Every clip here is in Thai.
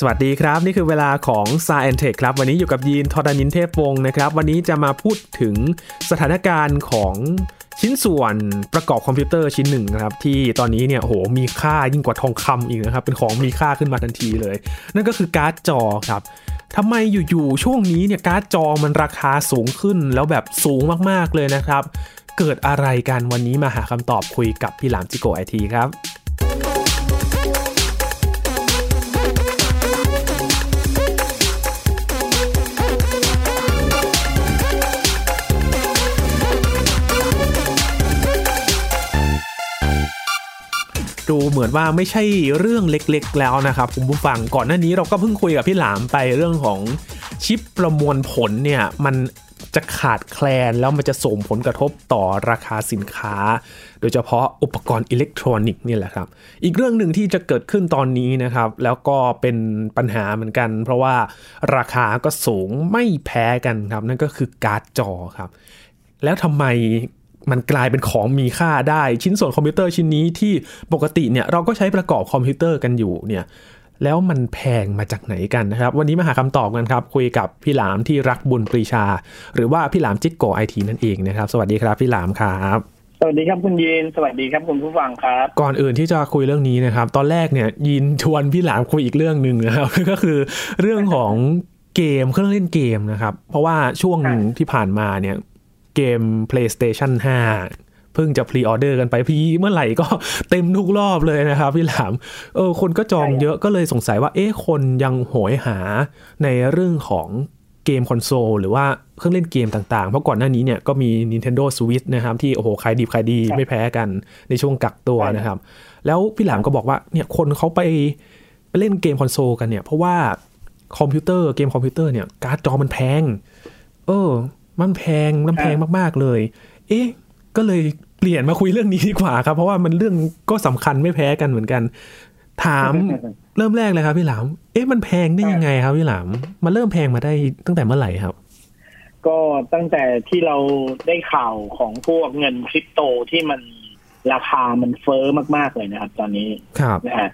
สวัสดีครับ นี่คือเวลาของ Sci and Tech ครับ วันนี้อยู่กับยีนทอดานินเทพวงศ์นะครับ วันนี้จะมาพูดถึงสถานการณ์ของชิ้นส่วนประกอบคอมพิวเตอร์ชิ้นหนึ่งนะครับ ที่ตอนนี้เนี่ยโหมีค่ายิ่งกว่าทองคำอีกนะครับ เป็นของมีค่าขึ้นมาทันทีเลย นั่นก็คือการ์ดจอครับทำไมอยู่ๆช่วงนี้เนี่ยการ์ดจอมันราคาสูงขึ้นแล้วแบบสูงมากๆเลยนะครับ เกิดอะไรกันวันนี้มาหาคำตอบคุยกับพี่หลามจิ๊กโก๋ไอทีครับ ดูเหมือนว่าไม่ใช่เรื่องเล็กๆแล้วนะครับคุณผู้ฟังก่อนหน้านี้เราก็เพิ่งคุยกับพี่หลามไปเรื่องของชิปประมวลผลเนี่ยมันจะขาดแคลนแล้วมันจะส่งผลกระทบต่อราคาสินค้า โดยเฉพาะอุปกรณ์อิเล็กทรอนิกส์นี่แหละครับ อีกเรื่องหนึ่งที่จะเกิดขึ้นตอนนี้นะครับ แล้วก็เป็นปัญหาเหมือนกัน เพราะว่าราคาก็สูงไม่แพ้กันครับ นั่นก็คือการ์ดจอครับ แล้วทำไม มันกลายเป็นของมีค่าได้ ชิ้นส่วนคอมพิวเตอร์ชิ้นนี้ที่ปกติเนี่ยเราก็ใช้ประกอบคอมพิวเตอร์กันอยู่เนี่ยแล้วมันแพงมาจากไหนกันนะครับ วันนี้มาหาคำตอบกันครับ คุยกับพี่หลามที่รักบุญปรีชา หรือว่าพี่หลามจิ๊กโก๋ไอทีนั่นเองนะครับ สวัสดีครับพี่หลามครับสวัสดีครับคุณยีนสวัสดีครับคุณผู้ฟังครับ ก่อนอื่นที่จะคุยเรื่องนี้นะครับ ตอนแรกเนี่ยยีนชวนพี่หลามคุยอีกเรื่องหนึ่งนะครับก็คือเรื่องของเกมเครื่องเล่นเกมนะครับ เพราะว่าช่วงที่ผ่านมาเนี่ย เกม PlayStation 5 เพิ่งจะพรีออเดอร์กันไปพี่เมื่อไหร่ก็เต็มทุกรอบเลยนะครับพี่หลาม เออคนก็จองเยอะก็เลยสงสัยว่าเอ๊ะคนยังโหยหาในเรื่องของเกมคอนโซลหรือว่าเครื่องเล่นเกมต่างๆ เพราะก่อนหน้านี้เนี่ยก็มี Nintendo Switch นะครับ ที่โอ้โหขายดีขายดีไม่แพ้กันในช่วงกักตัวนะครับ แล้วพี่หลามก็บอกว่าเนี่ยคนเขาไปไปเล่นเกมคอนโซลกันเนี่ย เพราะว่าคอมพิวเตอร์เกมคอมพิวเตอร์เนี่ยการ์ดจอมันแพง เออ มันแพงมันแพงมากๆเลย เอ๊ะ ก็เลยเปลี่ยนมาคุยเรื่องนี้ดีกว่าครับ เพราะว่ามันเรื่องก็สำคัญไม่แพ้กันเหมือนกัน ถามเริ่มแรกเลยครับพี่หลาม เอ๊ะมันแพงได้ยังไงครับพี่หลาม มันเริ่มแพงมาได้ตั้งแต่เมื่อไหร่ครับ ก็ตั้งแต่ที่เราได้ข่าวของพวกเงินคริปโตที่มันราคามันเฟ้อมากๆเลยนะครับ ตอนนี้ครับนะฮะ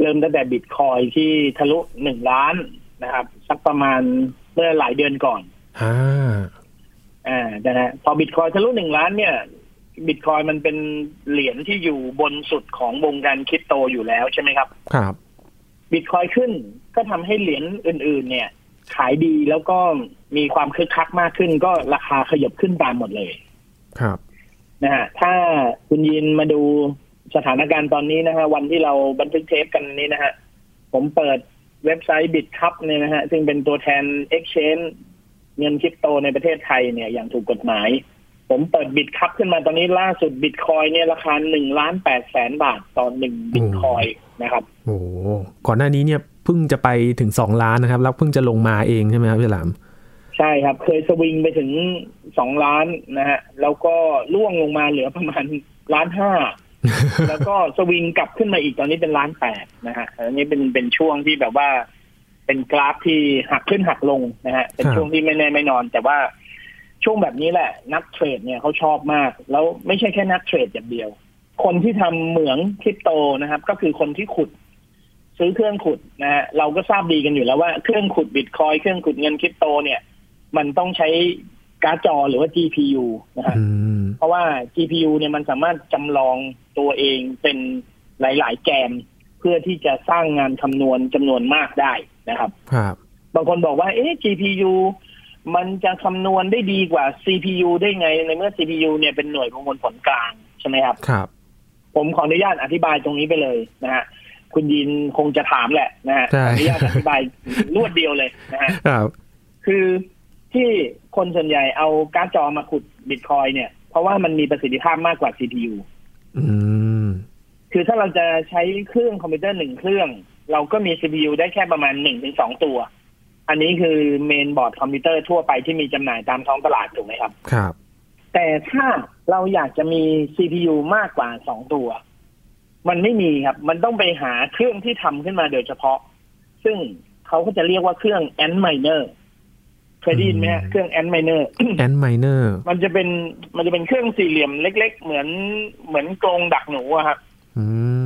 เริ่มตั้งแต่บิตคอยที่ทะลุหนึ่งล้านนะครับ สักประมาณเมื่อหลายเดือนก่อน อ่าอ่านะฮะพอบิตคอยทะลุหนึ่งล้านเนี่ยบิตคอยมันเป็นเหรียญที่อยู่บนสุดของวงการคริปโตอยู่แล้วใช่ไหมครับ ครับบิตคอยขึ้นก็ทำให้เหรียญอื่น ๆ เนี่ย ขายดีแล้วก็มีความคึกคักมากขึ้น ก็ราคาขยับขึ้นตามหมดเลย ครับนะฮะถ้าคุณยีนมาดูสถานการณ์ตอนนี้นะฮะวันที่เราบันทึกเทปกันนี้นะฮะผมเปิดเว็บไซต์ Bitkub เนี่ยนะฮะซึ่งเป็นตัวแทน Exchange เงินคริปโตในประเทศไทยเนี่ยอย่างถูกกฎหมาย ผมเปิด Bitkub ขึ้นมาตอนนี้ล่าสุดบิตคอยน์เนี่ยราคาหนึ่งล้านแปดแสนบาทต่อหนึ่งบิตคอยน์นะครับโอ้ก่อนหน้านี้เนี่ยเพิ่งจะไปถึงสองล้านนะครับ แล้วเพิ่งจะลงมาเองใช่ไหมครับพี่หลามใช่ครับ เคยสวิงไปถึงสองล้านนะฮะแล้วก็ล่วงลงมาเหลือประมาณล้านห้าแล้วก็สวิงกลับขึ้นมาอีกตอนนี้เป็นล้านแปดนะฮะอันนี้เป็นเป็นช่วงที่แบบว่า เป็นกราฟที่หักขึ้นหักลงนะฮะเป็นช่วงที่ไม่แน่ไม่นอน แต่ว่าช่วงแบบนี้แหละ นักเทรดเนี่ยเขาชอบมาก แล้วไม่ใช่แค่นักเทรดอย่างเดียว คนที่ทำเหมืองคริปโตนะครับ ก็คือคนที่ขุด ซื้อเครื่องขุดนะฮะเราก็ทราบดีกันอยู่แล้วว่าเครื่องขุดบิตคอยเครื่องขุดเงินคริปโตเนี่ย มันต้องใช้การ์ดจอหรือว่า GPU นะฮะเพราะว่า GPU เนี่ยมันสามารถจำลองตัวเองเป็นหลาย ๆ แกนเพื่อที่จะสร้างงานคำนวณจำนวนมากได้ นะครับ ครับ บางคนบอกว่า เอ๊ะ GPU มันจะคำนวณได้ดีกว่า CPU ได้ไง ในเมื่อ CPU เนี่ยเป็นหน่วยประมวลผลกลางใช่ไหมครับ ครับ ผมขออนุญาตอธิบายตรงนี้ไปเลยนะฮะ คุณยินคงจะถามแหละนะฮะขออนุญาตอธิบายรวดเดียวเลยนะฮะ ครับ คือที่คนส่วนใหญ่เอาการ์ดจอมาขุดบิตคอยน์เนี่ย เพราะว่ามันมีประสิทธิภาพมากกว่า CPU อืมคือถ้าเราจะใช้เครื่องคอมพิวเตอร์หนึ่งเครื่อง เราก็มี CPU ได้แค่ประมาณหนึ่งถึงสองตัว อันนี้คือเมนบอร์ดคอมพิวเตอร์ทั่วไปที่มีจำหน่ายตามท้องตลาดถูกไหมครับ ครับ แต่ถ้าเราอยากจะมี CPU มากกว่าสองตัว มันไม่มีครับ มันต้องไปหาเครื่องที่ทำขึ้นมาโดยเฉพาะ ซึ่งเขาก็จะเรียกว่าเครื่อง a n d miner เคยได้ยินไหมเครื่อง a n d miner a n d miner มันจะเป็นมันจะเป็นเครื่องสี่เหลี่ยมเล็ก ๆ เหมือนเหมือนกรงดักหนูอะครับอืมค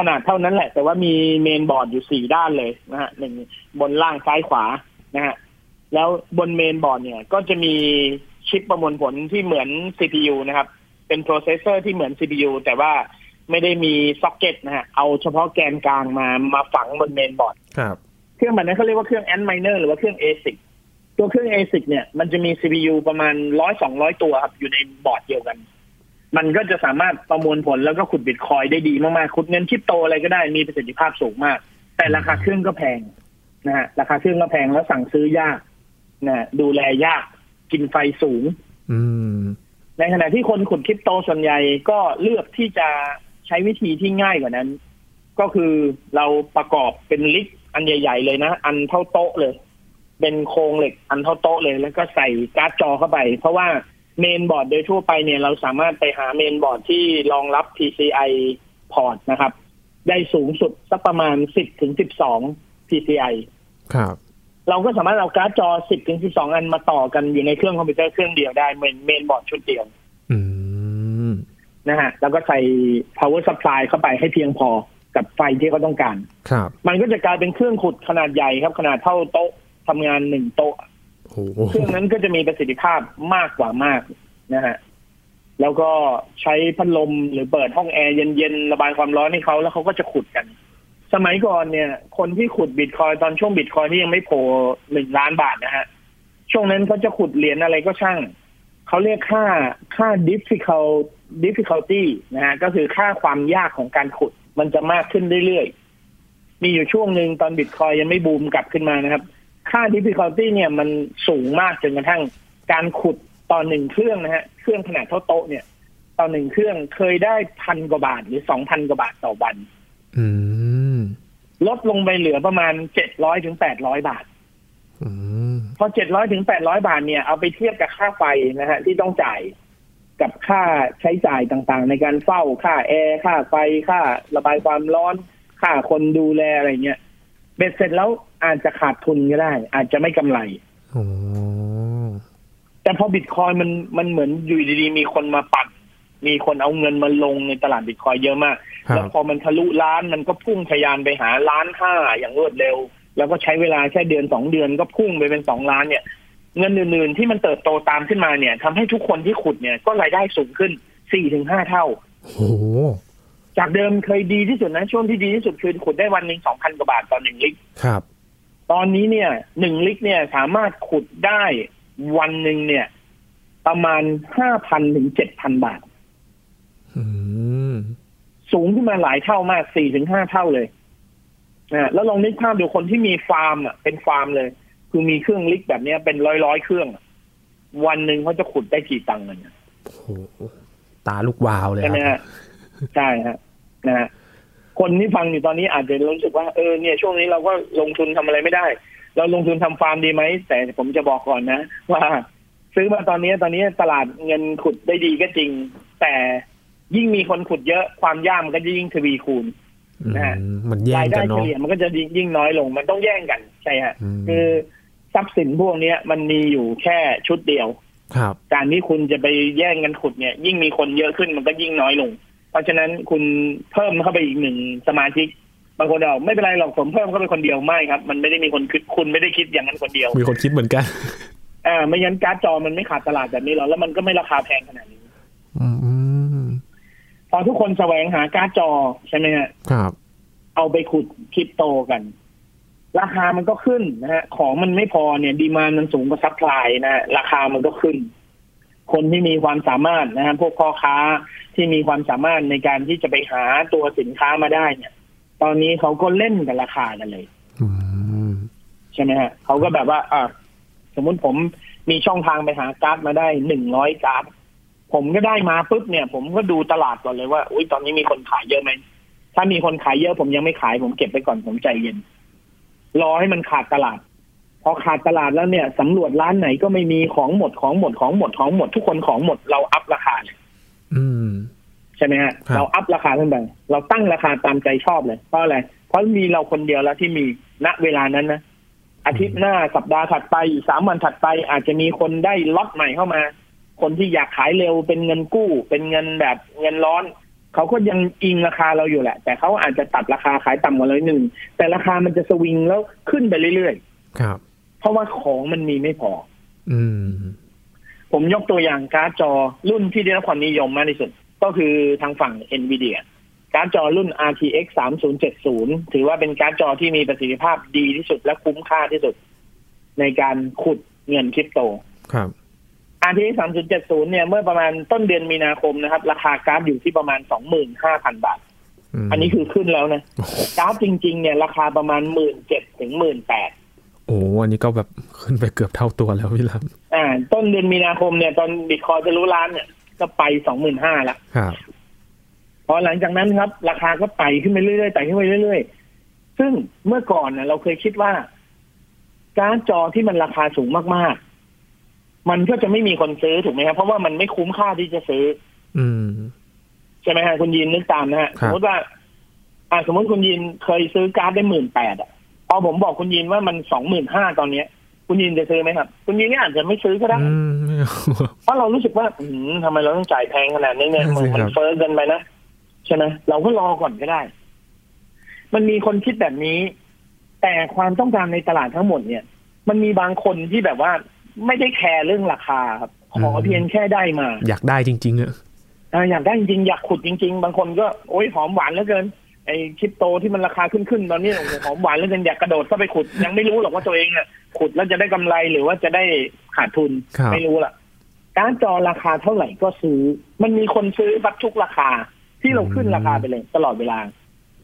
ขนาดเท่านั้นแหละ แต่ว่ามีเมนบอร์ดอยู่สี่ด้านเลยนะฮะหนึ่งบนล่างซ้ายขวานะฮะแล้วบนเมนบอร์ดเนี่ยก็จะมีชิปประมวลผลที่เหมือน CPU นะครับ เป็น processor ที่เหมือน CPU แต่ว่าไม่ได้มีซ็อกเก็ตนะฮะเอาเฉพาะแกนกลางมามาฝังบนเมนบอร์ดครับเครื่องแบบนั้นเขาเรียกว่าเครื่อง Antminer หรือว่าเครื่อง ASIC ตัวเครื่อง ASIC เนี่ยมันจะมี CPU ประมาณร้อยสองร้อยตัวครับอยู่ในบอร์ดเดียวกัน มันก็จะสามารถประมวลผลแล้วก็ขุดบิตคอยน์ได้ดีมากๆขุดเงินคริปโตอะไรก็ได้มีประสิทธิภาพสูงมาก แต่ราคาเครื่องก็แพงนะฮะราคาเครื่องก็แพงแล้วสั่งซื้อยากนะฮะดูแลยากกินไฟสูง อืม ในขณะที่คนขุดคริปโตส่วนใหญ่ก็เลือกที่จะใช้วิธีที่ง่ายกว่านั้น ก็คือเราประกอบเป็น rig อันใหญ่ ๆ เลยนะ อันเท่าโต๊ะเลย เป็นโครงเหล็กอันเท่าโต๊ะเลย แล้วก็ใส่การ์ดจอเข้าไป เพราะว่า เมนบอร์ดโดยทั่วไปเนี่ยเราสามารถไปหาเมนบอร์ดที่รองรับ PCI พอร์ตนะครับ ได้สูงสุดสักประมาณ 10ถึง12 PCI ครับ เราก็สามารถเอาการ์ดจอ 10ถึง12 อันมาต่อกันอยู่ในเครื่องคอมพิวเตอร์เครื่องเดียวได้เหมือนเมนบอร์ดชุดเดียวอืมนะฮะแล้วก็ใส่ power supply เข้าไปให้เพียงพอกับไฟที่เขาต้องการ ครับ มันก็จะกลายเป็นเครื่องขุดขนาดใหญ่ครับ ขนาดเท่าโต๊ะทำงานหนึ่งโต๊ะ โอ้โหเครื่องนั้นก็จะมีประสิทธิภาพมากกว่ามากนะฮะแล้วก็ใช้พัดลมหรือเปิดห้องแอร์เย็นๆระบายความร้อนให้เขาแล้วเขาก็จะขุดกัน สมัยก่อนเนี่ย คนที่ขุดบิตคอยตอนช่วงบิตคอยที่ยังไม่โผล่หนึ่งล้านบาทนะฮะช่วงนั้นเขาจะขุดเหรียญอะไรก็ช่างเขาเรียกค่าค่า difficult difficulty นะฮะก็คือค่าความยากของการขุดมันจะมากขึ้นเรื่อยๆ มีอยู่ช่วงหนึ่งตอนบิตคอยยังไม่บูมกลับขึ้นมานะครับ ค่า difficulty เนี่ยมันสูงมากจนกระทั่งการขุดต่อหนึ่งเครื่องนะฮะ เครื่องขนาดเท่าโต๊ะเนี่ย ต่อหนึ่งเครื่องเคยได้พันกว่าบาทหรือสองพันกว่าบาทต่อวันอืมลดลงไปเหลือประมาณเจ็ดร้อยถึงแปดร้อยบาทอืมพอเจ็ดร้อยถึงแปดร้อยบาทเนี่ยเอาไปเทียบกับค่าไฟนะฮะ ที่ต้องจ่ายกับค่าใช้จ่ายต่างๆ ในการเฝ้าค่าแอร์ค่าไฟค่าระบายความร้อน ค่าคนดูแลอะไรเงี้ยเบ็ดเสร็จแล้ว อาจจะขาดทุนก็ได้ อาจจะไม่กำไรโอ้แต่พอบิตคอยมันมันเหมือนอยู่ดีๆ มีคนมาปัด มีคนเอาเงินมาลงในตลาดบิตคอยเยอะมากครัแล้วบพอมันทะลุล้านมันก็พุ่งทะยานไปหาล้านห้าอย่างรวดเร็ว แล้วก็ใช้เวลาแค่เดือนสองเดือนก็พุ่งไปเป็นสองล้านเนี่ย เงินอื่นๆที่มันเติบโตตามขึ้นมาเนี่ยทำให้ทุกคนที่ขุดเนี่ยก็รายได้สูงขึ้นสี่ถึงห้าเท่าโอ้โหจากเดิมเคยดีที่สุดนะช่วงที่ดีที่สุดคือขุดได้วันหนึ่งสองพันกว่าบาทต่อหนึ่งลิตรครับ ตอนนี้เนี่ยหนึ่งลิตรเนี่ยสามารถขุดได้วันหนึ่งเนี่ย ประมาณห้าพันถึงเจ็ดพันบาทอืมสูงขึ้นมาหลายเท่ามากสี่ถึงห้าเท่าเลยนะแล้วลองนึกภาพดูคนที่มีฟาร์มอะเป็นฟาร์มเลย คือมีเครื่องลิกแบบเนี้ยเป็นร้อยร้อยๆเครื่องอะวันหนึ่งเขาจะขุดได้กี่ตังค์กันเนี่ยโอ้โหตาลูกวาวเลยใช่ไหมครับฮะใช่ฮะนะฮะ คนที่ฟังอยู่ตอนนี้อาจจะรู้สึกว่าเออเนี่ยช่วงนี้เราก็ลงทุนทำอะไรไม่ได้ เราลงทุนทำฟาร์มดีไหมแต่ผมจะบอกก่อนนะ ว่า ซื้อมาตอนนี้ตอนนี้ตลาดเงินขุดได้ดีก็จริง แต่ยิ่งมีคนขุดเยอะความยากมันก็จะยิ่งทวีคูณนะฮะอืมมันแย่รางยกัได้นเฉเนาะลี่ยมันก็จะยิ่งน้อยลง มันต้องแย่งกันใช่ฮะอืมคือทรัพย์สินพวกเนี้ยมันมีอยู่แค่ชุดเดียว ครับ การที่คุณจะไปแย่งกันขุดเนี่ย ยิ่งมีคนเยอะขึ้นมันก็ยิ่งน้อยลง เพราะฉะนั้นคุณเพิ่มเข้าไปอีกหนึ่งสมาชิกบางคนบอกไม่เป็นไรหรอกผมเพิ่มเข้าไปคนเดียวไม่ครับ มันไม่ได้มีคนคิดคุณไม่ได้คิดอย่างนั้นคนเดียว มีคนคิดเหมือนกันอ่าไม่งั้นการ์ดจอมันไม่ขาดตลาดแบบนี้หรอกแล้วมันก็ไม่ราคาแพงขนาดนี้อืมพอทุกคนแสวงหาการ์ดจอใช่ไหมฮะครับ เอาไปขุดคริปโตกัน ราคามันก็ขึ้นนะฮะของมันไม่พอเนี่ย demand มันสูงกว่า supply นะฮะราคามันก็ขึ้น คนที่มีความสามารถนะฮะพวกพ่อค้าที่มีความสามารถในการที่จะไปหาตัวสินค้ามาได้เนี่ย ตอนนี้เขาก็เล่นกับราคากันเลยอืมใช่ไหมฮะเขาก็แบบว่า อะสมมุติผมมีช่องทางไปหาการ์ดมาได้หนึ่งร้อยการ์ดผมก็ได้มาปุ๊บเนี่ย ผมก็ดูตลาดก่อนเลยว่าอุ้ยตอนนี้มีคนขายเยอะไหมถ้ามีคนขายเยอะผมยังไม่ขายผมเก็บไปก่อนผมใจเย็น รอให้มันขาดตลาด พอขาดตลาดแล้วเนี่ยสำรวจร้านไหนก็ไม่มีของหมดของหมดของหมดของหมดทุกคนของหมดเราอัพราคาเลยอืมใช่ไหมฮะครับเราอัพราคาขึ้นไปเราตั้งราคาตามใจชอบเลย เพราะอะไร เพราะมีเราคนเดียวแล้วที่มีณเวลานั้นนะอาทิตย์หน้าสัปดาห์ถัดไปอีกสามวันถัดไป อาจจะมีคนได้ล็อตใหม่เข้ามา คนที่อยากขายเร็วเป็นเงินกู้ เป็นเงินแบบเงินร้อนเขาก็ยังอิงราคาเราอยู่แหละ แต่เขาอาจจะตัดราคาขายต่ำกว่าเลยหนึ่งแต่ราคามันจะสวิงแล้วขึ้นไปเรื่อยๆ ครับ เพราะว่าของมันมีไม่พอ อืม ผมยกตัวอย่างการ์ดจอรุ่นที่ได้รับความนิยมมากที่สุด ก็คือทางฝั่ง NVIDIA การ์ดจอรุ่น RTX 3070 ถือว่าเป็นการ์ดจอที่มีประสิทธิภาพดีที่สุดและคุ้มค่าที่สุด ในการขุดเงินคริปโต ครับ RTX 3070 เนี่ย เมื่อประมาณต้นเดือนมีนาคมนะครับ ราคาการ์ดอยู่ที่ประมาณ 25,000 บาทมอันนี้คือขึ้นแล้วนะ การ์ดจริง ๆ เนี่ย ราคาประมาณ 17,000ถึง 18,000 โอ้อันนี้ก็แบบขึ้นไปเกือบเท่าตัวแล้วพี่ลอ่า ต้นเดือนมีนาคมเนี่ยตอนบิตคอยจะรู้ล้านเนี่ย ก็ไป25,000ละำครับพอหลังจากนั้นครับ ราคาก็ไต่ขึ้นไปเรื่อยๆไต่ขึ้นไปเรื่อยๆ ซึ่งเมื่อก่อนนะเราเคยคิดว่า การ์ดจอที่มันราคาสูงมากๆ มันก็จะไม่มีคนซื้อถูกไหมครับ เพราะว่ามันไม่คุ้มค่าที่จะซื้อ อืมใช่ไหมฮะคุณยินนึกตามนะฮะครัสบมมติว่า อ่า สมมติคุณยินเคยซื้อการ์ดได้หมื่นแปดอะ พอผมบอกคุณยินว่ามันสองหมื่นห้าตอนเนี้ย คุณยินจะซื้อไหมครับ คุณยินเนี่ยอาจจะไม่ซื้อก็ได้อืมไม่เอาเพราะเรารู้สึกว่าอืมทำไมเราต้องจ่ายแพงขนาดนี้เนี่ยนั่นมัสินครับมันเฟ้อเกินไปนะใช่ไหมเราก็รอก่อนก็ได้ มันมีคนคิดแบบนี้ แต่ความต้องการในตลาดทั้งหมดเนี่ย มันมีบางคนที่แบบว่าไม่ได้แคร์เรื่องราคาครับขอเพียงแค่ได้มา อยากได้จริง ๆอะอ่าอยากได้จริงๆอยากขุดจริง ๆ บางคนก็โอ้ยหอมหวานเหลือเกิน ไอ้คริปโตที่มันราคาขึ้นขึ้นๆตอนนี้โอ้โหหอมหวานเหลือเกินอยากกระโดดเข้าไปขุด ยังไม่รู้หรอกว่าตัวเองอะขุดแล้วจะได้กำไรหรือว่าจะได้ขาดทุนครับไม่รู้ล่ะ การดจอราคาเท่าไหร่ก็ซื้อ มันมีคนซื้อบัตทุกราคา ที่เราขึ้นราคาไปเลย ตลอดเวลา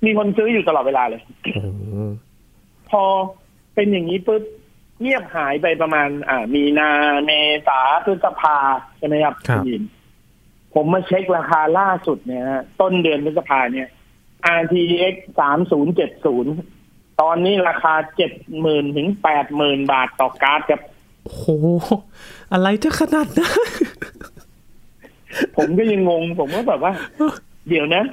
มีคนซื้ออยู่ตลอดเวลาเลยโอ้โหพอเป็นอย่างนี้ปุ๊บเงียบหายไปประมาณ อ่า มีนาเมษาพฤษภาใช่ไหมครับครับณยินผมมาเช็คราคาล่าสุดเนี่ยฮะต้นเดือนพฤษภาเนี่ย RTX 3070ตอนนี้ราคาเจ็ดหมื่นถึงแปดหมื่นบาทต่อการ์ดครับโอ้โห อะไรจะขนาดนั้นผมก็ยังงง ผมก็แบบว่า เดี๋ยวนะ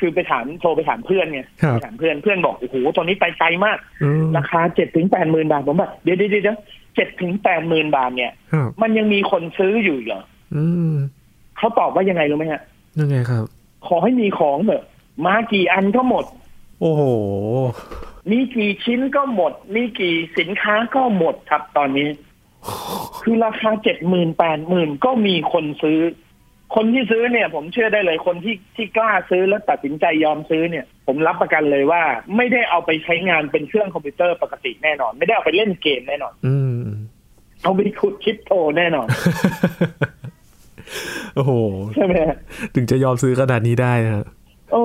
คือไปถามโทรไปถามเพื่อนไงครับไปถามเพื่อนเพื่อนบอกโอ้โหตอนนี้ไปไกลมากอืมราคาเจ็ดถึงแปดหมื่นบาทผมแบบเดี๋ยวเดี๋ยวเดี๋ยวเจ็ดถึงแปดหมื่นบาทเนี่ยครับมันยังมีคนซื้ออยู่อีกเหรออืมเขาตอบว่ายังไงรู้ไหมฮะยังไงครับ ขอให้มีของเถอะ มากี่อันก็หมด โอ้โห มีกี่ชิ้นก็หมด มีกี่สินค้าก็หมดครับตอนนี้ คือราคาเจ็ดหมื่นแปดหมื่นก็มีคนซื้อ คนที่ซื้อเนี่ย ผมเชื่อได้เลยคนที่ที่กล้าซื้อแล้วตัดสินใจยอมซื้อเนี่ย ผมรับประกันเลยว่า ไม่ได้เอาไปใช้งานเป็นเครื่องคอมพิวเตอร์ปกติแน่นอน ไม่ได้เอาไปเล่นเกมแน่นอน อืมเอาไปขุดคริปโตแน่นอนโอ้โห ใช่ไหมฮะถึงจะยอมซื้อขนาดนี้ได้นะ ฮะโอ้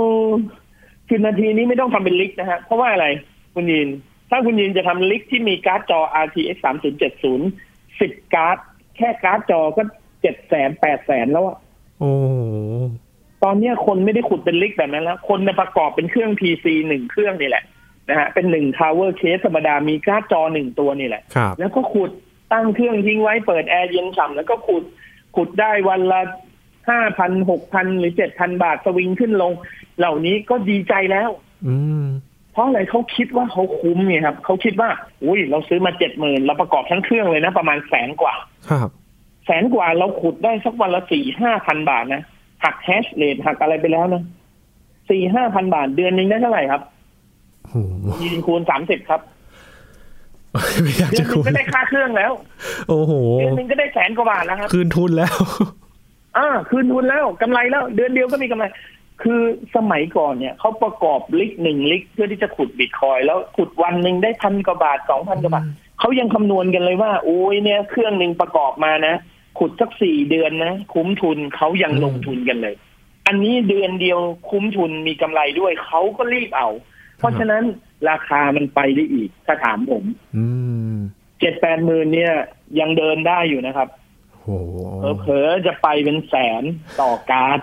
คือนาทีนี้ไม่ต้องทำเป็น rig นะฮะ เพราะว่าอะไรคุณยิน ถ้าคุณยินจะทำ rig ที่มีการ์ดจอ RTX 3070 10การ์ด แค่การ์ดจอก็เจ็ดแสนแปดแสนแล้วอะโอ้โหตอนเนี้ยคนไม่ได้ขุดเป็น rig แบบนั้นแล้ว คนเนี่ยประกอบเป็นเครื่อง PC หนึ่งเครื่องนี่แหละนะฮะเป็นหนึ่ง Tower Case ธรรมดามีการ์ดจอหนึ่งตัวนี่แหละครับแล้วก็ขุดตั้งเครื่องทิ้งไว้เปิดแอร์เย็นฉ่ำแล้วก็ขุดขุดได้วันละ ห้าพันหกพันหรือเจ็ดพันบาทสวิงขึ้นลง เหล่านี้ก็ดีใจแล้ว อืมเพราะอะไรเขาคิดว่าเขาคุ้มไงครับเขาคิดว่า อุ้ยเราซื้อมาเจ็ดหมื่นเราประกอบทั้งเครื่องเลยนะ ประมาณแสนกว่า ครับแสนกว่าเราขุดได้สักวันละสี่ห้าพันบาทนะหักแฮชเรทหักอะไรไปแล้วนะสี่ห้าพันบาทเดือนหนึ่งได้เท่าไหร่ครับโอ้โหยีนคูณสามสิบครับไม่อยากเดือจะนหนึ่คุงยก็ได้ค่าเครื่องแล้ว โอ้โหเดือนหนึ่งก็ได้แสนกว่าบาทแล้วครับ คืนทุนแล้ว อ่าคืนทุนแล้วกำไรแล้ว เดือนเดียวก็มีกำไร คือสมัยก่อนเนี่ยเขาประกอบลิกหนึ่งลิกเพื่อที่จะขุดบิตคอยน์แล้วขุดวันหนึ่งได้พันกว่าบาทสองพันกว่าบาทเขายังคำนวณกันเลยว่า โอ้ยเนี่ย เครื่องหนึ่งประกอบมานะ ขุดสักสี่เดือนนะ คุ้มทุนเขายังลงทุนกันเลย อันนี้เดือนเดียวคุ้มทุนมีกำไรด้วยเขาก็รีบเอา เพราะฉะนั้นราคามันไปได้อีกถ้าถามผมอืมเจ็ดแปดหมื่นเนี่ย ยังเดินได้อยู่นะครับโอ้โห เผลอๆจะไปเป็นแสนต่อการ์ด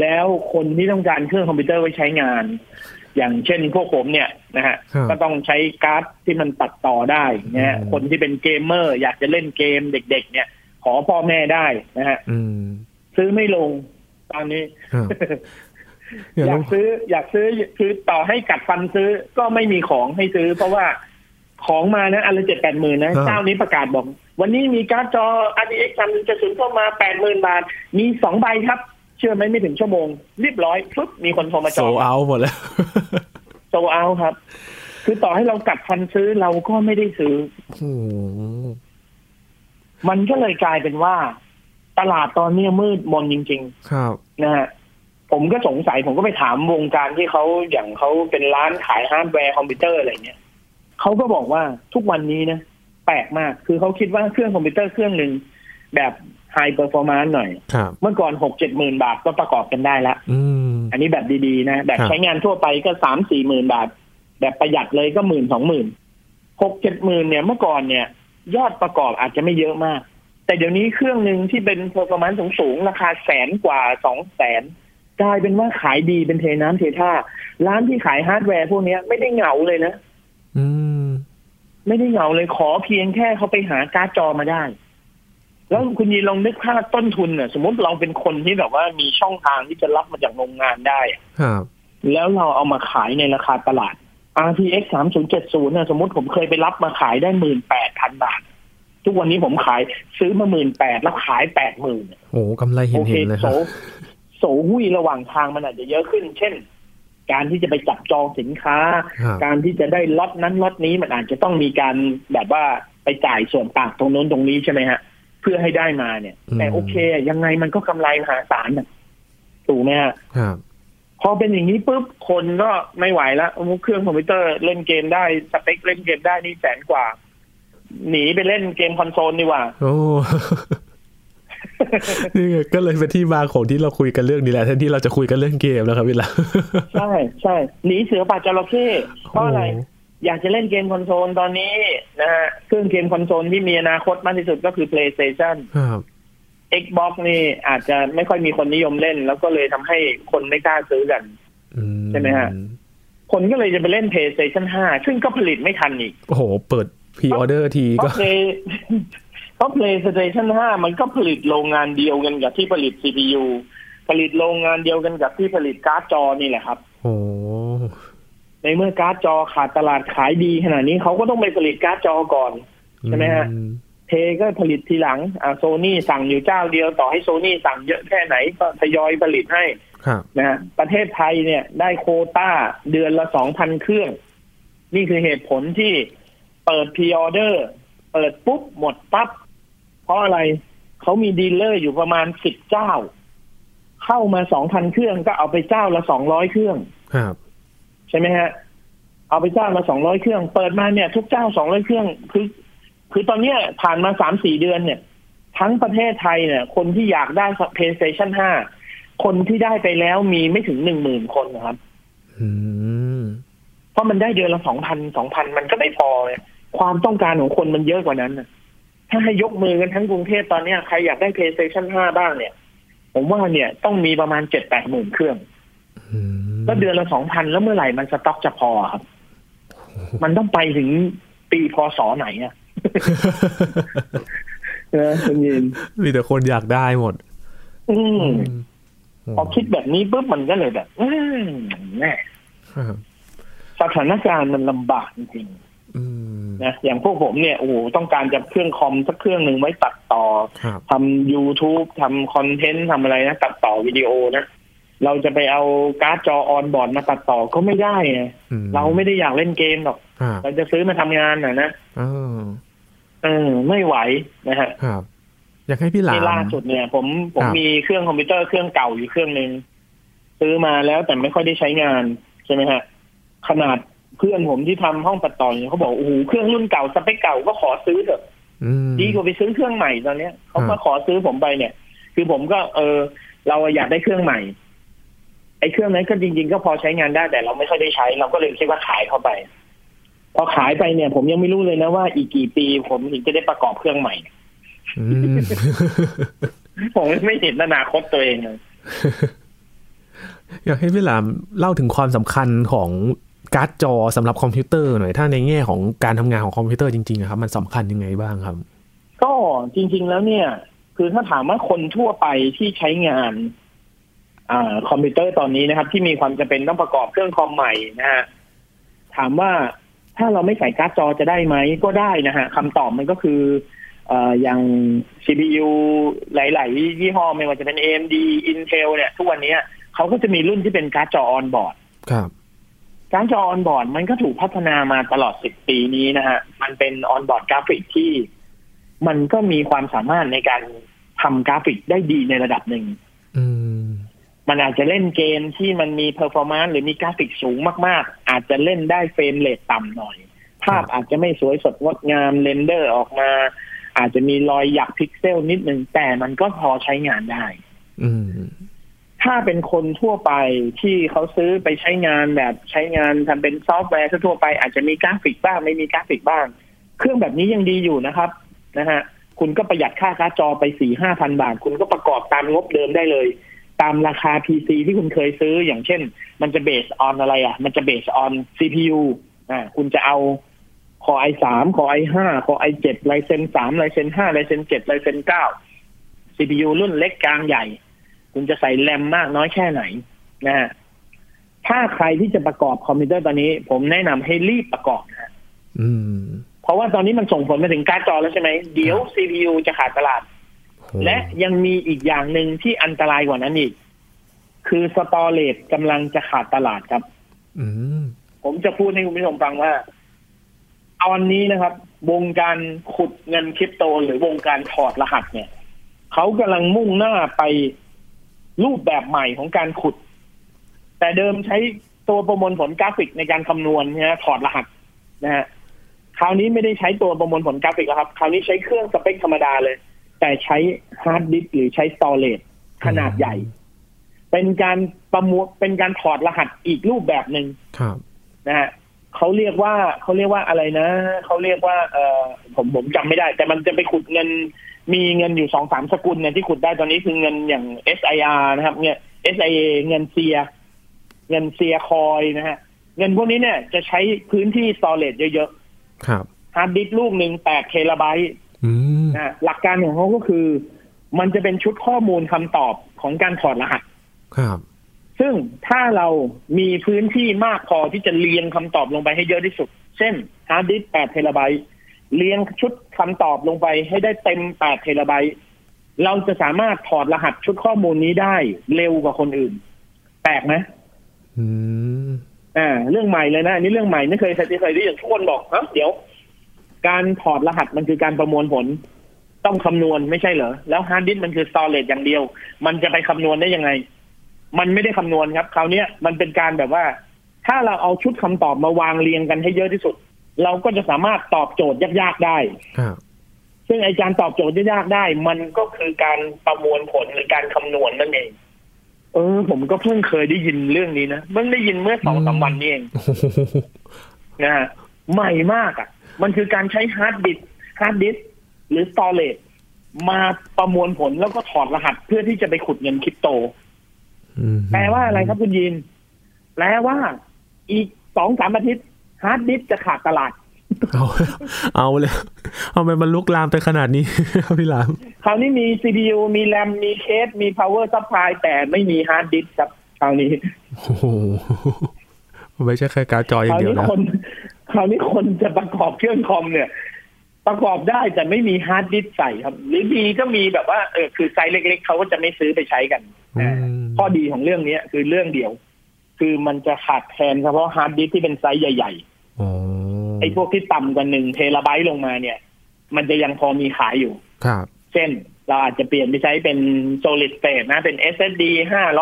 แล้วคนที่ต้องการเครื่องคอมพิวเตอร์ไว้ใช้งาน อย่างเช่นพวกผมเนี่ยนะฮะครับก็ต้องใช้การ์ดที่มันตัดต่อได้นะฮะอืมคนที่เป็นเกมเมอร์ อยากจะเล่นเกมเด็ก ๆ เนี่ย ขอพ่อแม่ได้นะฮะอืมซื้อไม่ลงตอนนี้ครับเดี๋ยวอยากซื้ออยากซื้อคือต่อให้กัดฟันซื้อก็ไม่มีของให้ซื้อ เพราะว่าของมานะอันละเจ็ดแปดหมื่นนะเจ้านี้ประกาศบอก วันนี้มีการ์ดจอ RTX 3 7 0เข้ามาแปดหมื่นบาท มีสองใบครับ เชื่อไหมไม่ถึงชั่วโมง เรียบร้อยปุ๊บมีคนโทรมาจโซองเอาหมดแล้วโซเอาครับ คือต่อให้เรากัดฟันซื้อเราก็ไม่ได้ซื้อโอ้โหมันก็เลยกลายเป็นว่า ตลาดตอนนี้มืดมนจริงครับๆนะฮะผมก็สงสัยผมก็ไปถามวงการที่เขาอย่างเขาเป็นร้านขายฮาร์ดแวร์คอมพิวเตอร์อะไรเงี้ยเขาก็บอกว่าทุกวันนี้นะแปลกมาก คือเขาคิดว่าเครื่องคอมพิวเตอร์เครื่องหนึ่งแบบ high performance หน่อยครับเมื่อก่อนหกเจ็ดหมื่นบาทก็ประกอบกันได้ละอืมอันนี้แบบดีๆนะ แบบครับใช้งานทั่วไปก็สามสี่หมื่นบาท แบบประหยัดเลยก็หมื่นสองหมื่นหกเจ็ดหมื่นเนี่ยเมื่อก่อนเนี่ย ยอดประกอบอาจจะไม่เยอะมาก แต่เดี๋ยวนี้เครื่องหนึ่งที่เป็นโปรแกรมสูงสูงๆ ราคาแสนกว่าสองแสนกลายเป็นว่าขายดีเป็นเทน้ำเทท่า ร้านที่ขายฮาร์ดแวร์พวกเนี้ยไม่ได้เหงาเลยนะ อืม ไม่ได้เหงาเลยขอเพียงแค่เขาไปหาการ์ดจอมาได้ แล้วคุณยินลองนึกภาพต้นทุนน่ะสมมติเราเป็นคนที่แบบว่ามีช่องทางที่จะรับมาจากโรงงานได้อะครับแล้วเราเอามาขายในราคาตลาด RTX 3070เนี่ยสมมติผมเคยไปรับมาขายได้หมื่นแปดพันบาท ทุกวันนี้ผมขายซื้อมาหมื่นแปดแล้วขายแปดหมื่นโอ้กำไรเห็นเห็นเลยครับห็โอนเคเห็นเลยคโสรับโสหุ้ยระหว่างทางมันอาจจะเยอะขึ้น เช่น การที่จะไปจับจองสินค้าครับการที่จะได้ล็อตนั้นล็อตนี้มันอาจจะต้องมีการแบบว่าไปจ่ายส่วนต่างตรงโน้นตรงนี้ใช่ไหมฮะ เพื่อให้ได้มาเนี่ย แต่โอเค ยังไงมันก็กำไรมหาศาลน่ะถูกไหมฮะครับพอเป็นอย่างนี้ปุ๊บคนก็ไม่ไหวแล้วเครื่องคอมพิวเตอร์เล่นเกมได้สเปคเล่นเกมได้นี่แสนกว่า หนีไปเล่นเกมคอนโซลดีกว่าโอ้ นี่ไงก็เลยเป็นที่มาของที่เราคุยกันเรื่องนี้แหละแทนที่เราจะคุยกันเรื่องเกมแล้วครับพี่ละใช่ใช่หนีเสือป่าจระเข้เพราะอะไรอยากจะเล่นเกมคอนโซลตอนนี้นะฮะเครื่องเกมคอนโซลที่มีอนาคตมากที่สุดก็คือ PlayStation ครับ Xbox นี่อาจจะไม่ค่อยมีคนนิยมเล่น แล้วก็เลยทำให้คนไม่กล้าซื้อกันอืใช่ไหมฮะ คนก็เลยจะไปเล่น PlayStation 5 ซึ่งก็ผลิตไม่ทันอีก โอ้โห เปิด pre-order ทีก็เพราะ Play เพราะ PlayStation 5 มันก็ผลิตโรงงานเดียวกันกับที่ผลิต CPU ผลิตโรงงานเดียวกันกับที่ผลิตการ์ดจอนี่แหละครับโอ้ในเมื่อการ์ดจอขาดตลาดขายดีขนาดนี้เขาก็ต้องไปผลิตการ์ดจอก่อนใช่ไหมฮะอืม ก็ผลิตทีหลังอ่าโซนี่สั่งอยู่เจ้าเดียวต่อให้โซนี่สั่งเยอะแค่ไหนก็ทยอยผลิตให้ครับนะฮะประเทศไทยเนี่ยได้โควต้าเดือนละสองพันเครื่อง นี่คือเหตุผลที่เปิดพ r ออเดอร์ เปิดปุ๊บหมดปั๊บเพ ราะอะไรเขามี dealer อยู่ประมาณสิบเจ้า เข้ามาสองพันเครื่องก็เอาไปเจ้าละสองร้อยเครื่องครับใช่ไหมฮะ เอาไปเจ้าละสองร้อยเครื่อง เปิดมาเนี่ย ทุกเจ้าสองร้อยเครื่องคือคือตอนเนี้ยผ่านมาสามสี่เดือนเนี่ย ทั้งประเทศไทยเนี่ย คนที่อยากได้ PlayStation 5 คนที่ได้ไปแล้วมีไม่ถึงหนึ่งหมื่นคนนะครับอืมเพราะมันได้เดือนละสองพันสองพันมันก็ไม่พอไงความต้องการของคนมันเยอะกว่านั้นน่ะ ถ้าให้ยกมือกันทั้งกรุงเทพตอนเนี้ยใครอยากได้ PlayStation 5 บ้างเนี่ย ผมว่าเนี่ยต้องมีประมาณเจ็ดแปดหมื่นเครื่องอืมก็เดือนละสองพันแล้วเมื่อไหร่มันสต็อกจะพอครับ มันต้องไปถึงปีพศไหนอะเออคุณยินมีแต่คนอยากได้หมด อืมโอ้พอคิดแบบนี้ปุ๊บมันก็เลยแบบอืมแน่ครับสถานการณ์มันลำบากจริงอืมๆ นะอย่างพวกผมเนี่ยโอ้โหต้องการจะเครื่องคอมสักเครื่องหนึ่งไว้ตัดต่อครับทำ YouTube ทำ content ทำอะไรนะ ตัดต่อวิดีโอนะเราจะไปเอาการ์ดจอ onboard มาตัดต่อก็ไม่ได้ไงอืมเราไม่ได้อยากเล่นเกมหรอกครับเราจะซื้อมาทำงานน่ะนะเออเออไม่ไหวนะฮะครับอยากให้พี่หลาที่มล่าสุดเนี่ย ผมผมครับมีเครื่องคอมพิวเตอร์เครื่องเก่าอยู่เครื่องหนึ่งซื้อมาแล้วแต่ไม่ค่อยได้ใช้งานใช่ไหมฮะขนาด เพื่อนผมที่ทำห้องตัดต่อเนี่ยเขาบอกโอ้โหเครื่องรุ่นเก่าสเปคเก่าก็ขอซื้อเถอะอืมดีกว่าไปซื้อเครื่องใหม่ตอนเนี้ยเขาครัมาบขอซื้อผมไปเนี่ย คือผมก็ เออ เราอยากได้เครื่องใหม่ ไอ้เครื่องนั้นก็จริง ๆ ก็พอใช้งานได้แต่เราไม่ค่อยได้ใช้ เราก็เลยคิดว่าขายเข้าไป พอขายไปเนี่ย ผมยังไม่รู้เลยนะว่าอีกกี่ปีผมถึงจะได้ประกอบเครื่องใหม่อืมผมไม่เห็นอนาคตตัวเองเลยอยากให้พี่หลามเล่าถึงความสำคัญของ การ์ดจอสำหรับคอมพิวเตอร์หน่อย ถ้าในแง่ของการทำงานของคอมพิวเตอร์จริงๆอะครับ มันสำคัญยังไงบ้างครับ ก็จริง ๆ แล้วเนี่ย คือถ้าถามว่าคนทั่วไปที่ใช้งานอ่าคอมพิวเตอร์ตอนนี้นะครับ ที่มีความจำเป็นต้องประกอบเครื่องคอมใหม่นะฮะถามว่าถ้าเราไม่ใส่การ์ดจอจะได้ไหมก็ได้นะฮะคำตอบมันก็คือเอ่ออย่าง CPU หลาย ๆ ยี่ห้อไม่ว่าจะเป็น AMD Intel เนี่ย ทุกวันนี้เขาก็จะมีรุ่นที่เป็นการ์ดจอ onboard ครับ การ์ดจอ onboard มันก็ถูกพัฒนามาตลอด10ปีนี้นะฮะ มันเป็น onboard กราฟิกที่ มันก็มีความสามารถในการทำกราฟิกได้ดีในระดับหนึ่งอืมมันอาจจะเล่นเกมที่มันมี performance หรือมีกราฟิกสูงมาก ๆ อาจจะเล่นได้ frame rate ต่ำหน่อย ภาพอาจจะไม่สวยสดงดงาม render ออกมา อาจจะมีรอยหยักพิกเซลนิดนึงแต่มันก็พอใช้งานได้อืม ถ้าเป็นคนทั่วไปที่เขาซื้อไปใช้งานแบบใช้งานทำเป็นซอฟต์แวร์ทั่วไป อาจจะมีกราฟิกบ้าง ไม่มีกราฟิกบ้าง เครื่องแบบนี้ยังดีอยู่นะครับนะฮะคุณก็ประหยัดค่าการ์ดจอไปสี่ห้าพันบาท คุณก็ประกอบตามงบเดิมได้เลย ตามราคา PC ที่คุณเคยซื้ออย่างเช่น มันจะ base on อะไรอะ มันจะเบสออน CPU อ่าคุณจะเอา Core i 3 Core i 5 Core i 7 Ryzen 3 Ryzen 5 Ryzen 7 Ryzen 9 CPU รุ่นเล็กกลางใหญ่ คุณจะใส่แรมมากน้อยแค่ไหนนะฮะถ้าใครที่จะประกอบคอมพิวเตอร์ตอนนี้ ผมแนะนำให้รีบประกอบนะฮะอืมเพราะว่าตอนนี้มันส่งผลมาถึงการ์ดจอแล้วใช่ไหม เดี๋ยว CPU จะขาดตลาดโหและยังมีอีกอย่างหนึ่งที่อันตรายกว่านั้นอีก คือสตอเรจกำลังจะขาดตลาดครับอืมผมจะพูดให้คุณผู้ชมฟังว่า ตอนนี้นะครับ วงการขุดเงินคริปโต หรือวงการถอดรหัสเนี่ย เขากำลังมุ่งหน้าไป รูปแบบใหม่ของการขุด แต่เดิมใช้ตัวประมวลผลกราฟิกในการคำนวณนะฮะถอดรหัสนะฮะคราวนี้ไม่ได้ใช้ตัวประมวลผลกราฟิกแล้วครับ คราวนี้ใช้เครื่องสเปคธรรมดาเลย แต่ใช้ฮาร์ดดิสก์หรือใช้ storage ขนาดใหญ่ เป็นการประมวลเป็นการถอดรหัสอีกรูปแบบหนึ่งครับนะฮะเขาเรียกว่าเขาเรียกว่าอะไรนะเขาเรียกว่า เออผมผมจำไม่ได้ แต่มันจะไปขุดเงิน มีเงินอยู่สองสามสกุลเนี่ยที่ขุดได้ตอนนี้คือเงินอย่าง SIA นะครับ เนี่ย SIA เงิน Sia เงิน Siacoin นะฮะ เงินพวกนี้เนี่ยจะใช้พื้นที่ storage เยอะครับๆฮาร์ดดิสก์ลูกหนึ่งแปดเทราไบต์อืมนะฮะหลักการของเขาก็คือ มันจะเป็นชุดข้อมูลคำตอบของการถอดรหัส ครับ ซึ่งถ้าเรามีพื้นที่มากพอที่จะเรียงคำตอบลงไปให้เยอะที่สุด เช่นฮาร์ดดิสก์8เทราไบต์เรียงชุด คำตอบลงไปให้ได้เต็ม 8 เทราไบต์เราจะสามารถถอดรหัสชุดข้อมูลนี้ได้เร็วกว่าคนอื่น แปลกไหมอืมอ่า เรื่องใหม่เลยนะอันนี้เรื่องใหม่ไม่เคยไม่เคยได้ยินทุกคนบอกเอ้าเดี๋ยว การถอดรหัสมันคือการประมวลผล ต้องคำนวณไม่ใช่เหรอ แล้วฮาร์ดดิสก์มันคือ storage อย่างเดียว มันจะไปคำนวณได้ยังไง มันไม่ได้คำนวณครับ คราวเนี้ยมันเป็นการแบบว่า ถ้าเราเอาชุดคำตอบมาวางเรียงกันให้เยอะที่สุด เราก็จะสามารถตอบโจทย์ยากๆได้ครับซึ่งไอการตอบโจทย์ยากๆได้ มันก็คือการประมวลผลหรือการคำนวณนั่นเอง เออ ผมก็เพิ่งเคยได้ยินเรื่องนี้นะเพิ่งได้ยินเมื่อสองสามวันนี้เองโอ้โหนะฮะใหม่มากอะ มันคือการใช้ฮาร์ดดิสก์ฮาร์ดดิสก์หรือ storage มาประมวลผลแล้วก็ถอดรหัสเพื่อที่จะไปขุดเงินคริปโตอืมแปลว่าอะไรครับคุณยินแปลว่าอีกสองสามอาทิตย์ ฮาร์ดดิสก์จะขาดตลาด เอาเอาเลยทำไมมันลุกลามไปขนาดนี้ครับพี่หลามคราวนี้มี CPU มีแรมมีเคสมี power supply แต่ไม่มีฮาร์ดดิสก์ครับคราวนี้โอ้โหไม่ใช่แค่การ์ดจออคย่ารางวเดียวนี้นะคนคราวนี้คนจะประกอบเครื่องคอมเนี่ยประกอบได้แต่ไม่มีฮาร์ดดิสก์ใส่ครับ หรือมีก็มีแบบว่าเออคือไซส์เล็ก ๆเขาก็จะไม่ซื้อไปใช้กันอืมข้อดีของเรื่องนี้คือเรื่องเดียว คือมันจะขาดแคลนเฉพาะฮาร์ดดิสก์ที่เป็นไซส์ใหญ่อ๋อๆ ไอ้พวกที่ต่ำกว่าหนึ่งเทราไบต์ลงมาเนี่ย มันจะยังพอมีขายอยู่ ครับ เช่น เราอาจจะเปลี่ยนไปใช้เป็น solid state นะ เป็น SSD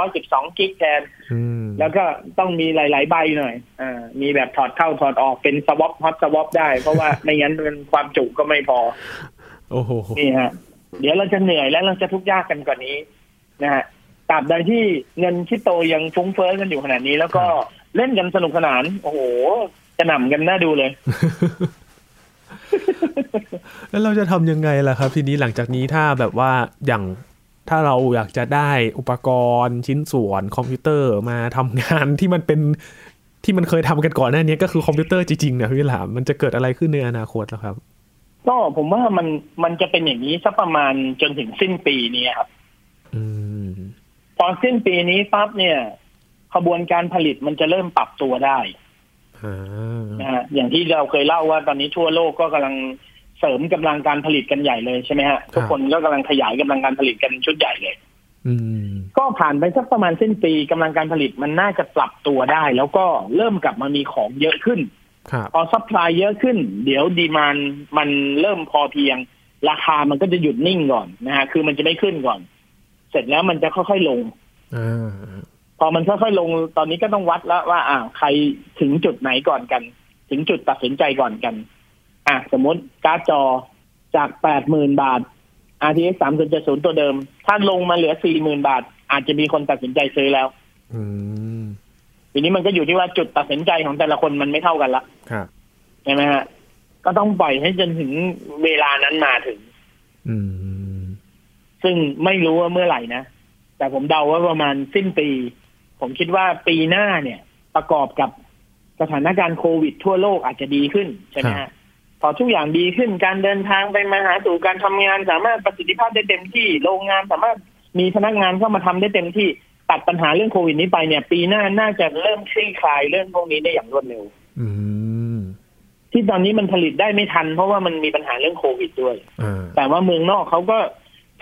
512 gig แทนอืมแล้วก็ต้องมีหลาย ๆ ใบหน่อย อ่า มีแบบถอดเข้าถอดออกเป็น swap hot swap ได้ เพราะว่าไม่งั้นมันความจุก็ไม่พอ โอ้โห นี่ฮะ เดี๋ยวเราจะเหนื่อยและเราจะทุกข์ยากกันกว่านี้นะฮะตราบใดที่เงินคริปโตยังฟุ้งเฟ้อกันอยู่ขนาดนี้ แล้วก็เล่นกันสนุกสนาน โอ้โห จะหน่ำกันน่าดูเลย แล้วเราจะทำยังไงล่ะครับ ทีนี้หลังจากนี้ถ้าแบบว่าอย่างถ้าเราอยากจะได้อุปกรณ์ชิ้นส่วนคอมพิวเตอร์มาทำงานที่มันเป็นที่มันเคยทำกันก่อนหน้านี้ก็คือคอมพิวเตอร์จริงๆเนี่ยพี่หลามมันจะเกิดอะไรขึ้นในอนาคตแล้วครับ ก็ผมว่ามันมันจะเป็นอย่างนี้สักประมาณจนถึงสิ้นปีนี้ครับอืมพอสิ้นปีนี้ปั๊บเนี่ย ขบวนการผลิตมันจะเริ่มปรับตัวได้อ่า นะฮะอย่างที่เราเคยเล่าว่าตอนนี้ทั่วโลกก็กำลังเสริมกำลังการผลิตกันใหญ่เลยใช่ไหมฮะทุกคนก็กำลังขยายกำลังการผลิตกันชุดใหญ่เลยอืมก็ผ่านไปสักประมาณสิ้นปีกำลังการผลิตมันน่าจะปรับตัวได้ แล้วก็เริ่มกลับมามีของเยอะขึ้นครับพอ supply เยอะขึ้น เดี๋ยว demand มันเริ่มพอเพียง ราคามันก็จะหยุดนิ่งก่อนนะฮะคือมันจะไม่ขึ้นก่อน เสร็จแล้วมันจะค่อยๆลงอ่า พอมันค่อยๆลงตอนนี้ก็ต้องวัดแล้วว่า อ่า ใครถึงจุดไหนก่อนกัน ถึงจุดตัดสินใจก่อนกัน อะสมมติการ์ดจอจากแปดหมื่นบาท RTX 3 0 7 0ตัวเดิม ถ้าลงมาเหลือสี่หมื่นบาท อาจจะมีคนตัดสินใจซื้อแล้วอืมทีนี้มันก็อยู่ที่ว่าจุดตัดสินใจของแต่ละคนมันไม่เท่ากันละครับใช่ไหมฮะก็ต้องปล่อยให้จนถึงเวลานั้นมาถึงอืมซึ่งไม่รู้ว่าเมื่อไหร่นะ แต่ผมเดาว่าประมาณสิ้นปี ผมคิดว่าปีหน้าเนี่ย ประกอบกับสถานการณ์โควิด ทั่วโลกอาจจะดีขึ้นใช่ไหมฮะพอทุกอย่างดีขึ้นการเดินทางไปมาหาสู่การทำงานสามารถประสิทธิภาพได้เต็มที่โรงงานสามารถมีพนักงานเข้ามาทำได้เต็มที่ตัดปัญหาเรื่องโควิดนี้ไปเนี่ย ปีหน้าน่าจะเริ่มคลี่คลายเรื่องพวกนี้ได้อย่างรวดเร็วอืมที่ตอนนี้มันผลิตได้ไม่ทัน เพราะว่ามันมีปัญหาเรื่องโควิดด้วยอ่าแต่ว่าเมืองนอกเขาก็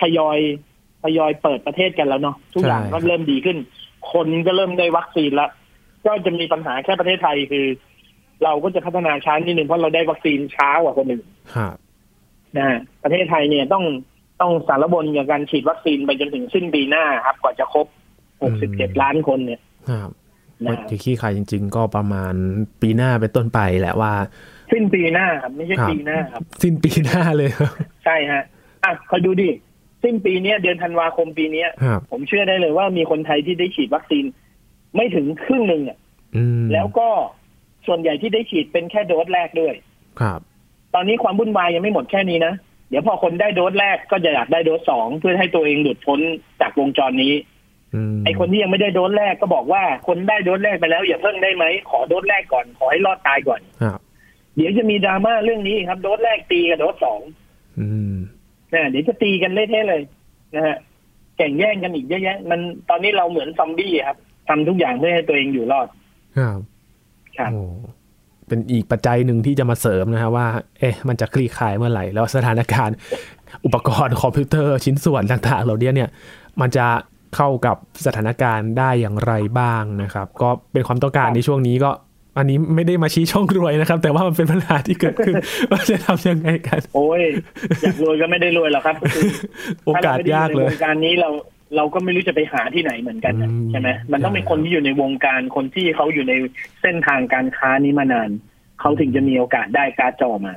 ทยอยทยอยเปิดประเทศกันแล้วเนาะทุกอย่างใช่ก็เริ่มดีขึ้น คนก็เริ่มได้วัคซีนแล้วก็จะมีปัญหาแค่ประเทศไทยคือ เราก็จะพัฒนาช้านิดนึงเพราะเราได้วัคซีนช้ากว่าคนอื่นครับนะฮะประเทศไทยเนี่ยต้องต้องสารบนกับการฉีดวัคซีนไปจนถึงสิ้นปีหน้าครับกว่าจะครบ67ล้านคนเนี่ยครับนะฮะจะขี้ขายจริง ๆ ก็ประมาณปีหน้าเป็นต้นไปแหละว่า สิ้นปีหน้าครับไม่ใช่ครับปีหน้าครับ สิ้นปีหน้าเลยครับใช่ฮะอะคอยดูดิ สิ้นปีเนี้ยเดือนธันวาคมปีเนี้ย ครับผมเชื่อได้เลยว่ามีคนไทยที่ได้ฉีดวัคซีน ไม่ถึงครึ่งหนึ่งอะอืมแล้วก็ส่วนใหญ่ที่ได้ฉีดเป็นแค่โดสแรกด้วย ครับตอนนี้ความวุ่นวายยังไม่หมดแค่นี้นะ เดี๋ยวพอคนได้โดสแรกก็จะอยากได้โดสสองเพื่อให้ตัวเองหลุดพ้นจากวงจรนี้อืมไอคนที่ยังไม่ได้โดสแรกก็บอกว่าคนได้โดสแรกไปแล้ว อย่าเพิ่งได้ไหมขอโดสแรกก่อนขอให้รอดตายก่อน ครับ เดี๋ยวจะมีดราม่าเรื่องนี้ครับ โดสแรกตีกับโดสสองอืม นะเดี๋ยวจะตีกันเละเทะเลยนะฮะแข่งแย่งกันอีกเยอะแยะ มันตอนนี้เราเหมือนซอมบี้ครับทำทุกอย่างเพื่อให้ตัวเองอยู่รอด ครับครับโอ้เป็นอีกปัจจัยหนึ่งที่จะมาเสริมนะครับว่า เอ๊ะ มันจะคลี่คลายเมื่อไหร่ แล้วสถานการณ์ อุปกรณ์คอมพิวเตอร์ชิ้นส่วนต่างๆ เหล่านี้เนี่ย มันจะเข้ากับสถานการณ์ได้อย่างไรบ้างนะครับ ก็เป็นความต้องการในช่วงนี้ก็ อันนี้ไม่ได้มาชี้ช่องรวยนะครับ แต่ว่ามันเป็นปัญหาที่เกิดขึ้นว่าจะทำยังไงกัน โอ้ยอยากรวยก็ไม่ได้รวยหรอกครับคือโอกาสยากเลยถ้รไม่ได้อในวงการนี้เราเราก็ไม่รู้จะไปหาที่ไหนเหมือนกันนะอืมใช่ไหมมันต้องเป็นคนที่อยู่ในวงการคนที่เขาอยู่ในเส้นทางการค้านี้มานานเขาถึงจะมีโอกาสได้การ์ดจอมา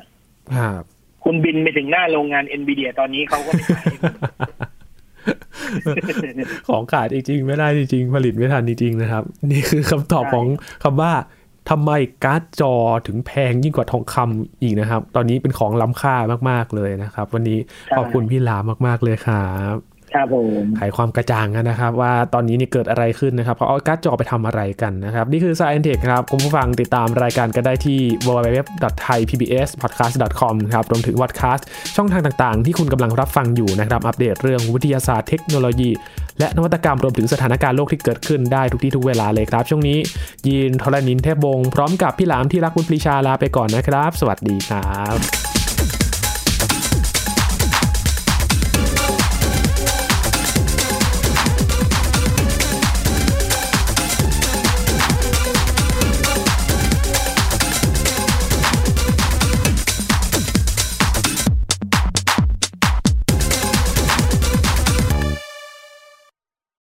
ครับคุณบินไปถึงหน้าโรงงานเอ็นบีเดียตอนนี้เขาก็ไม่ขายให้คุณของขาดจริงๆไม่ได้จริงๆผลิตไม่ทันจริงๆนะครับ นี่คือคำตอบใช่ของคำว่า ทำไมการ์ดจอถึงแพงยิ่งกว่าทองคำอีกนะครับ ตอนนี้เป็นของล้ำค่ามาก ๆ เลยนะครับ วันนี้ขอบคุณพี่ลามาก ๆ เลยครับ ครับผมไขความกระจ่างกันนะครับ ว่าตอนนี้นี่เกิดอะไรขึ้นนะครับเขาเอาการ์ดจอไปทำอะไรกันนะครับ นี่คือ Science Tech ครับ คุณผู้ฟังติดตามรายการกันได้ที่ www.thaipbspodcast.com ครับรวมถึง podcast ช่องทางต่างๆ ที่คุณกำลังรับฟังอยู่นะครับ อัปเดตเรื่องวิทยาศาสตร์เทคโนโลยี และนวัตกรรมรวมถึงสถานการณ์โลกที่เกิดขึ้นได้ทุกที่ทุกเวลาเลยครับ ช่วงนี้ยีนทรณินเทพวงศ์พร้อมกับพี่หลามที่รักบุญปรีชาลาไปก่อนนะครับ สวัสดีครับ